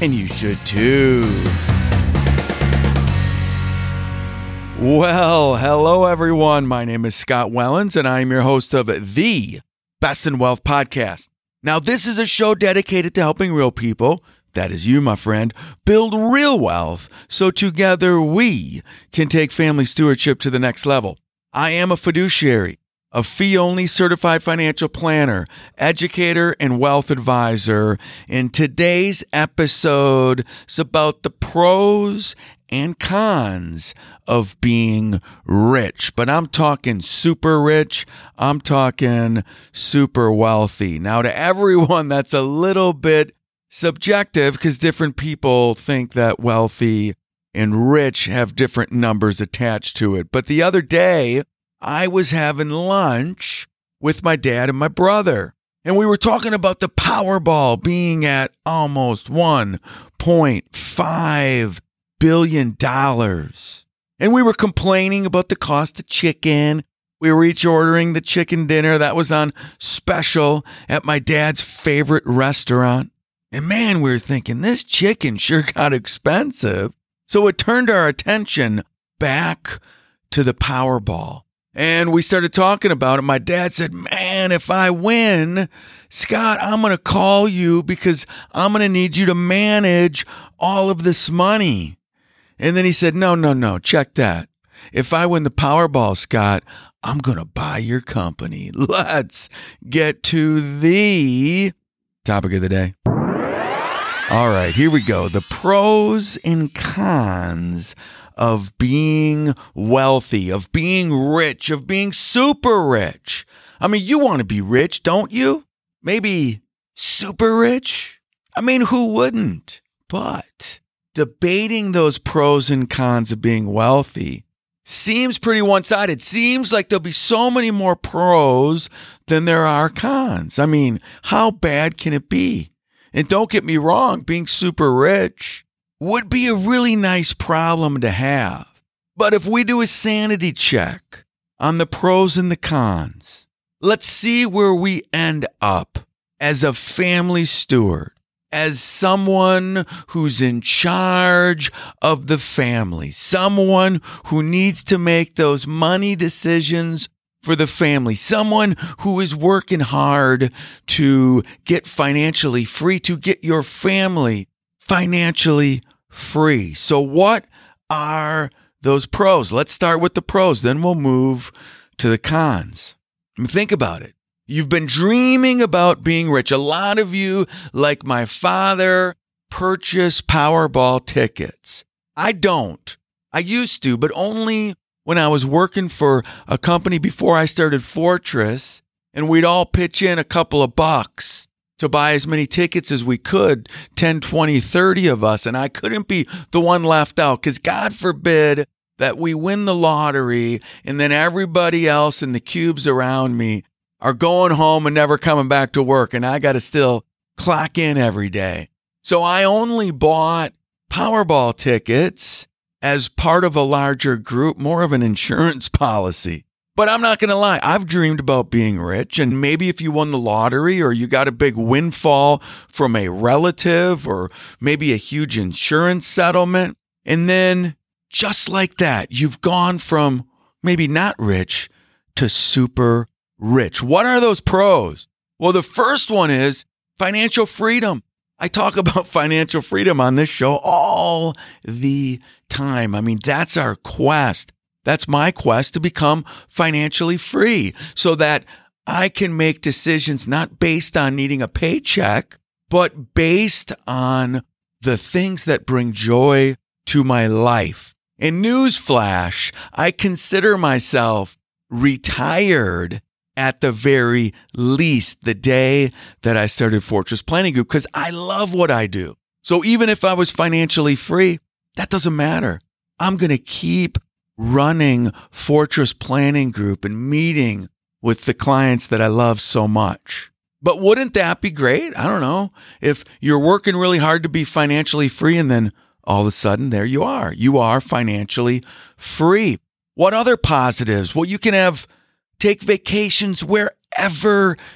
and you should too. Well, hello everyone. My name is Scott Wellens, and I am your host of the Best in Wealth podcast. Now, this is a show dedicated to helping real people, that is you, my friend, build real wealth so together we can take family stewardship to the next level. I am a fiduciary, a fee only certified financial planner, educator, and wealth advisor. And today's episode is about the pros and cons of being rich. But I'm talking super rich. I'm talking super wealthy. Now, to everyone, that's a little bit subjective because different people think that wealthy and rich have different numbers attached to it. But the other day, I was having lunch with my dad and my brother. And we were talking about the Powerball being at almost 1.5 billion dollars. And we were complaining about the cost of chicken. We were each ordering the chicken dinner that was on special at my dad's favorite restaurant. And man, we were thinking this chicken sure got expensive. So it turned our attention back to the Powerball. And we started talking about it. My dad said, Man, if I win, Scott, I'm going to call you because I'm going to need you to manage all of this money. And then he said, No, no, no, check that. If I win the Powerball, Scott, I'm going to buy your company. Let's get to the topic of the day. All right, here we go. The pros and cons of being wealthy, of being rich, of being super rich. I mean, you want to be rich, don't you? Maybe super rich? I mean, who wouldn't? But debating those pros and cons of being wealthy seems pretty one sided. Seems like there'll be so many more pros than there are cons. I mean, how bad can it be? And don't get me wrong, being super rich would be a really nice problem to have. But if we do a sanity check on the pros and the cons, let's see where we end up as a family steward as someone who's in charge of the family, someone who needs to make those money decisions for the family, someone who is working hard to get financially free, to get your family financially free. So, what are those pros? Let's start with the pros, then we'll move to the cons. I mean, think about it. You've been dreaming about being rich. A lot of you, like my father, purchase Powerball tickets. I don't. I used to, but only when I was working for a company before I started Fortress, and we'd all pitch in a couple of bucks to buy as many tickets as we could 10, 20, 30 of us. And I couldn't be the one left out because God forbid that we win the lottery and then everybody else in the cubes around me are going home and never coming back to work, and I got to still clock in every day. So I only bought Powerball tickets as part of a larger group, more of an insurance policy. But I'm not going to lie, I've dreamed about being rich. And maybe if you won the lottery or you got a big windfall from a relative or maybe a huge insurance settlement, and then just like that, you've gone from maybe not rich to super rich. What are those pros? Well, the first one is financial freedom. I talk about financial freedom on this show all the time. I mean, that's our quest. That's my quest to become financially free so that I can make decisions not based on needing a paycheck, but based on the things that bring joy to my life. In newsflash, I consider myself retired at the very least the day that I started Fortress Planning Group because I love what I do. So even if I was financially free, that doesn't matter. I'm going to keep running Fortress Planning Group and meeting with the clients that I love so much. But wouldn't that be great? I don't know. If you're working really hard to be financially free and then all of a sudden there you are. You are financially free. What other positives? Well, you can have take vacations wherever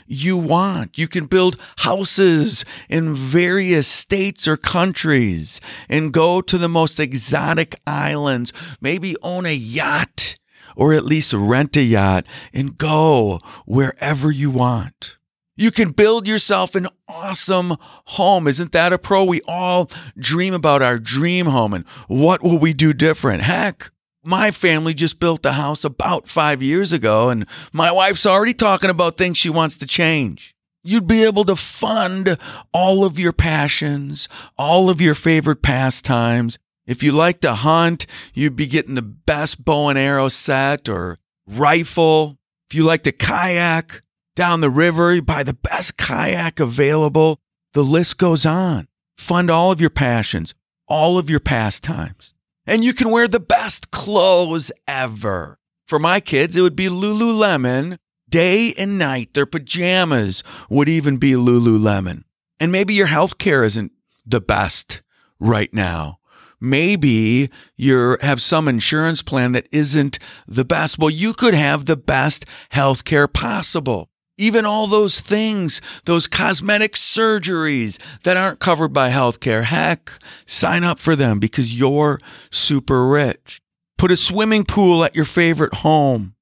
you want. You can build houses in various states or countries and go to the most exotic islands, maybe own a yacht or at least rent a yacht and go wherever you want. You can build yourself an awesome home. Isn't that a pro? We all dream about our dream home and what will we do different? Heck, my family just built a house about five years ago, and my wife's already talking about things she wants to change. You'd be able to fund all of your passions, all of your favorite pastimes. If you like to hunt, you'd be getting the best bow and arrow set or rifle. If you like to kayak down the river, you buy the best kayak available. The list goes on. Fund all of your passions, all of your pastimes and you can wear the best clothes ever. For my kids, it would be Lululemon day and night. Their pajamas would even be Lululemon. And maybe your health care isn't the best right now. Maybe you have some insurance plan that isn't the best. Well, you could have the best health care possible. Even all those things, those cosmetic surgeries that aren't covered by healthcare. Heck, sign up for them because you're super rich. Put a swimming pool at your favorite home.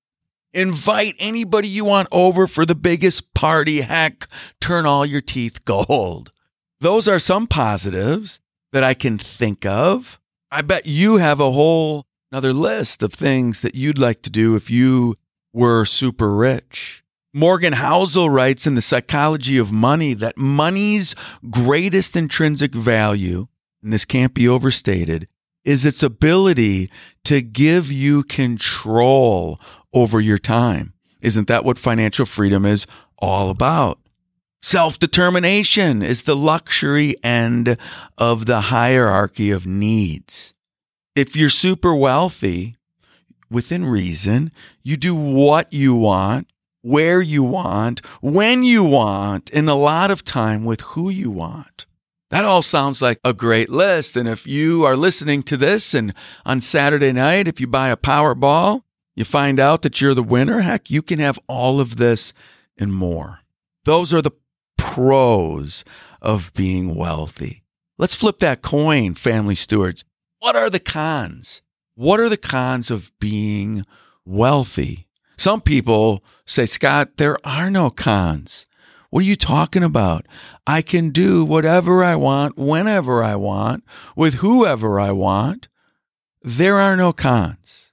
Invite anybody you want over for the biggest party. Heck, turn all your teeth gold. Those are some positives that I can think of. I bet you have a whole another list of things that you'd like to do if you were super rich. Morgan Housel writes in The Psychology of Money that money's greatest intrinsic value, and this can't be overstated, is its ability to give you control over your time. Isn't that what financial freedom is all about? Self determination is the luxury end of the hierarchy of needs. If you're super wealthy, within reason, you do what you want, where you want, when you want, and a lot of time with who you want. That all sounds like a great list. And if you are listening to this and on Saturday night, if you buy a Powerball, you find out that you're the winner, heck, you can have all of this and more. Those are the pros of being wealthy. Let's flip that coin, family stewards. What are the cons? What are the cons of being wealthy? Some people say, Scott, there are no cons. What are you talking about? I can do whatever I want, whenever I want, with whoever I want. There are no cons.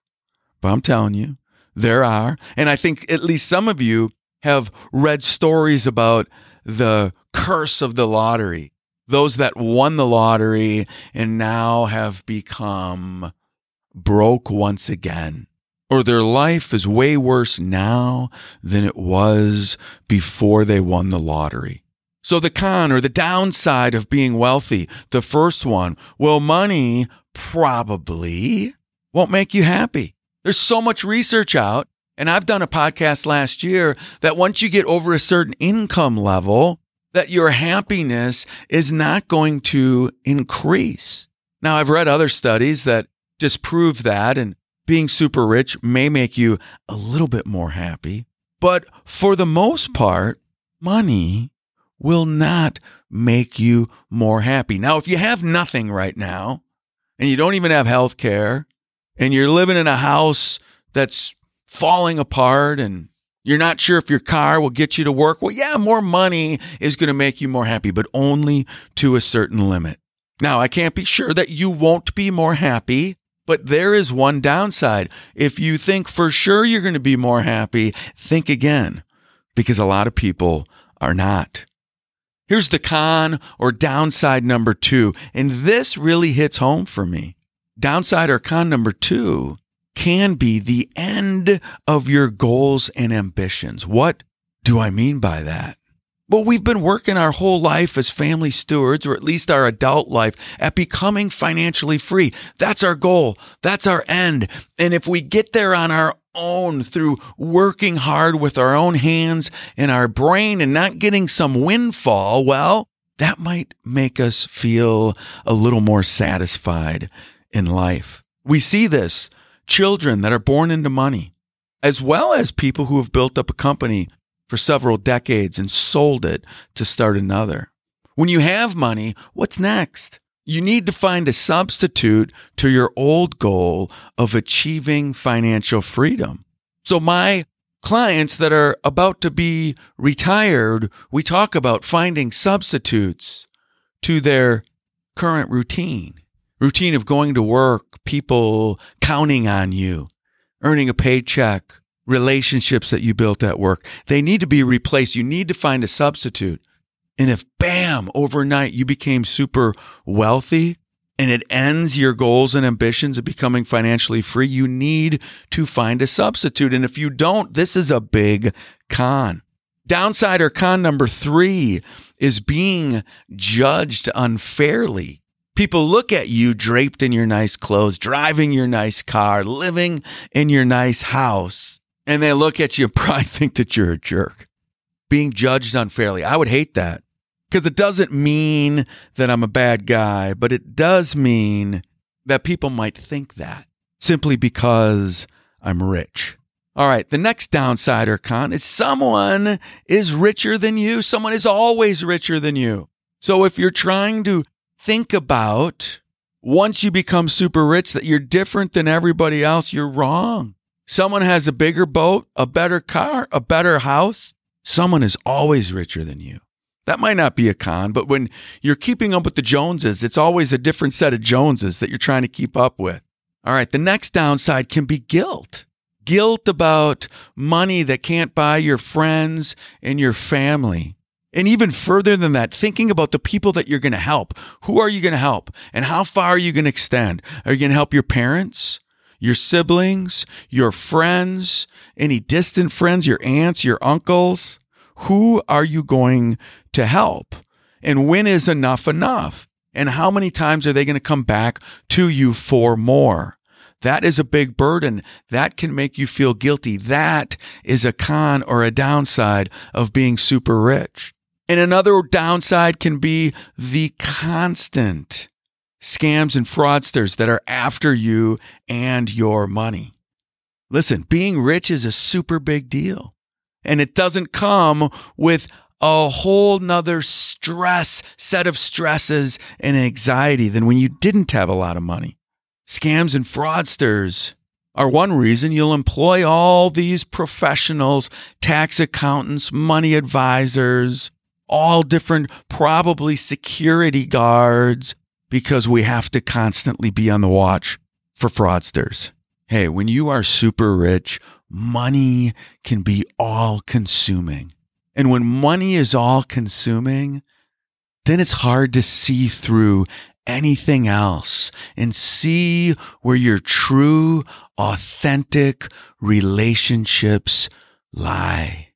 But I'm telling you, there are. And I think at least some of you have read stories about the curse of the lottery, those that won the lottery and now have become broke once again or their life is way worse now than it was before they won the lottery. So, the con or the downside of being wealthy, the first one, well, money probably won't make you happy. There's so much research out. And I've done a podcast last year that once you get over a certain income level, that your happiness is not going to increase. Now, I've read other studies that disprove that. And being super rich may make you a little bit more happy, but for the most part, money will not make you more happy. Now, if you have nothing right now and you don't even have health care and you're living in a house that's falling apart and you're not sure if your car will get you to work, well, yeah, more money is going to make you more happy, but only to a certain limit. Now, I can't be sure that you won't be more happy but there is one downside. If you think for sure you're going to be more happy, think again because a lot of people are not. Here's the con or downside number two. And this really hits home for me. Downside or con number two can be the end of your goals and ambitions. What do I mean by that? But we've been working our whole life as family stewards, or at least our adult life, at becoming financially free. That's our goal. That's our end. And if we get there on our own through working hard with our own hands and our brain and not getting some windfall, well, that might make us feel a little more satisfied in life. We see this children that are born into money, as well as people who have built up a company for several decades and sold it to start another. When you have money, what's next? You need to find a substitute to your old goal of achieving financial freedom. So, my clients that are about to be retired, we talk about finding substitutes to their current routine routine of going to work, people counting on you, earning a paycheck, relationships that you built at work. They need to be replaced. You need to find a substitute. And if bam, overnight you became super wealthy and it ends your goals and ambitions of becoming financially free, you need to find a substitute. And if you don't, this is a big con. Downside or con number three is being judged unfairly. People look at you draped in your nice clothes, driving your nice car, living in your nice house, and they look at you and probably think that you're a jerk. Being judged unfairly. I would hate that because it doesn't mean that I'm a bad guy, but it does mean that people might think that simply because I'm rich. All right, the next downside or con is someone is richer than you. Someone is always richer than you. So if you're trying to think about once you become super rich that you're different than everybody else, you're wrong. Someone has a bigger boat, a better car, a better house. Someone is always richer than you. That might not be a con, but when you're keeping up with the Joneses, it's always a different set of Joneses that you're trying to keep up with. All right, the next downside can be guilt. Guilt about money that can't buy your friends and your family. And even further than that, thinking about the people that you're going to help. Who are you going to help? And how far are you going to extend? Are you going to help your parents, your siblings, your friends, any distant friends, your aunts, your uncles? Who are you going to help? And when is enough enough? And how many times are they going to come back to you for more? That is a big burden. That can make you feel guilty. That is a con or a downside of being super rich. And another downside can be the constant scams and fraudsters that are after you and your money. Listen, being rich is a super big deal. And it doesn't come with a whole nother stress, set of stresses and anxiety than when you didn't have a lot of money. Scams and fraudsters are one reason you'll employ all these professionals, tax accountants, money advisors, all different, probably security guards, because we have to constantly be on the watch for fraudsters. Hey, when you are super rich, money can be all consuming. And when money is all consuming, then it's hard to see through anything else and see where your true, authentic relationships lie.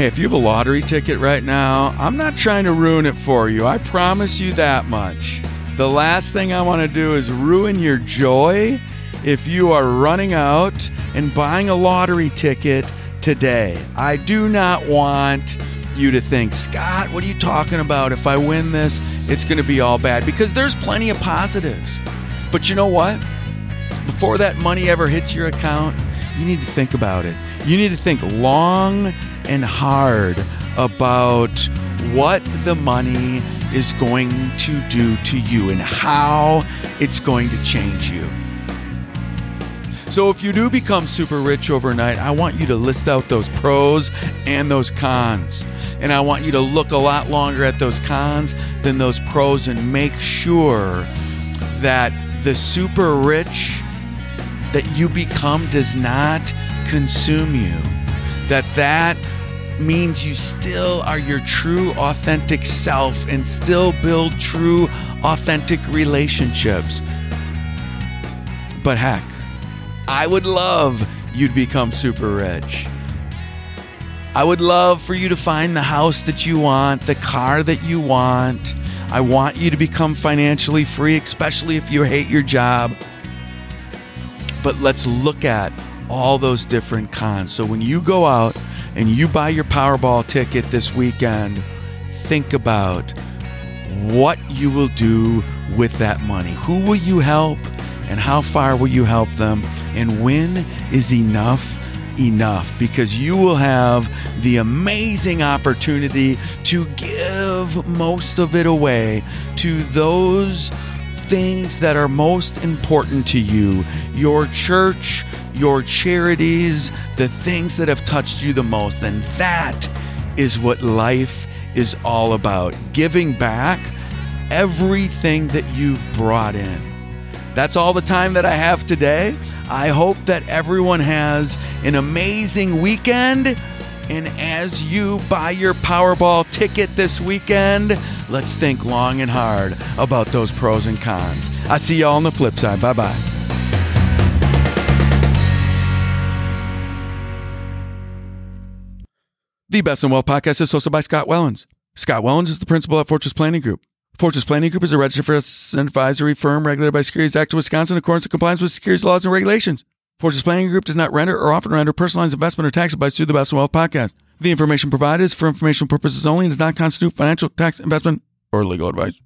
Hey, if you have a lottery ticket right now, I'm not trying to ruin it for you. I promise you that much. The last thing I want to do is ruin your joy if you are running out and buying a lottery ticket today. I do not want you to think, Scott, what are you talking about? If I win this, it's going to be all bad because there's plenty of positives. But you know what? Before that money ever hits your account, you need to think about it. You need to think long and hard about what the money is going to do to you and how it's going to change you. So, if you do become super rich overnight, I want you to list out those pros and those cons. And I want you to look a lot longer at those cons than those pros and make sure that the super rich that you become does not consume you. That that means you still are your true, authentic self and still build true, authentic relationships. But heck, I would love you'd become super rich. I would love for you to find the house that you want, the car that you want. I want you to become financially free, especially if you hate your job. But let's look at all those different cons. So when you go out and you buy your Powerball ticket this weekend, think about what you will do with that money. Who will you help and how far will you help them? And when is enough enough? Because you will have the amazing opportunity to give most of it away to those things that are most important to you your church, your charities, the things that have touched you the most. And that is what life is all about giving back everything that you've brought in. That's all the time that I have today. I hope that everyone has an amazing weekend. And as you buy your Powerball ticket this weekend, let's think long and hard about those pros and cons. I see y'all on the flip side. Bye bye. The Best in Wealth podcast is hosted by Scott Wellens. Scott Wellens is the principal at Fortress Planning Group. Fortress Planning Group is a registered advisory firm regulated by Securities Act of Wisconsin in accordance with compliance with securities laws and regulations. Fortress Planning Group does not render or often render personalized investment or tax advice through the Best Wealth podcast. The information provided is for informational purposes only and does not constitute financial, tax, investment, or legal advice.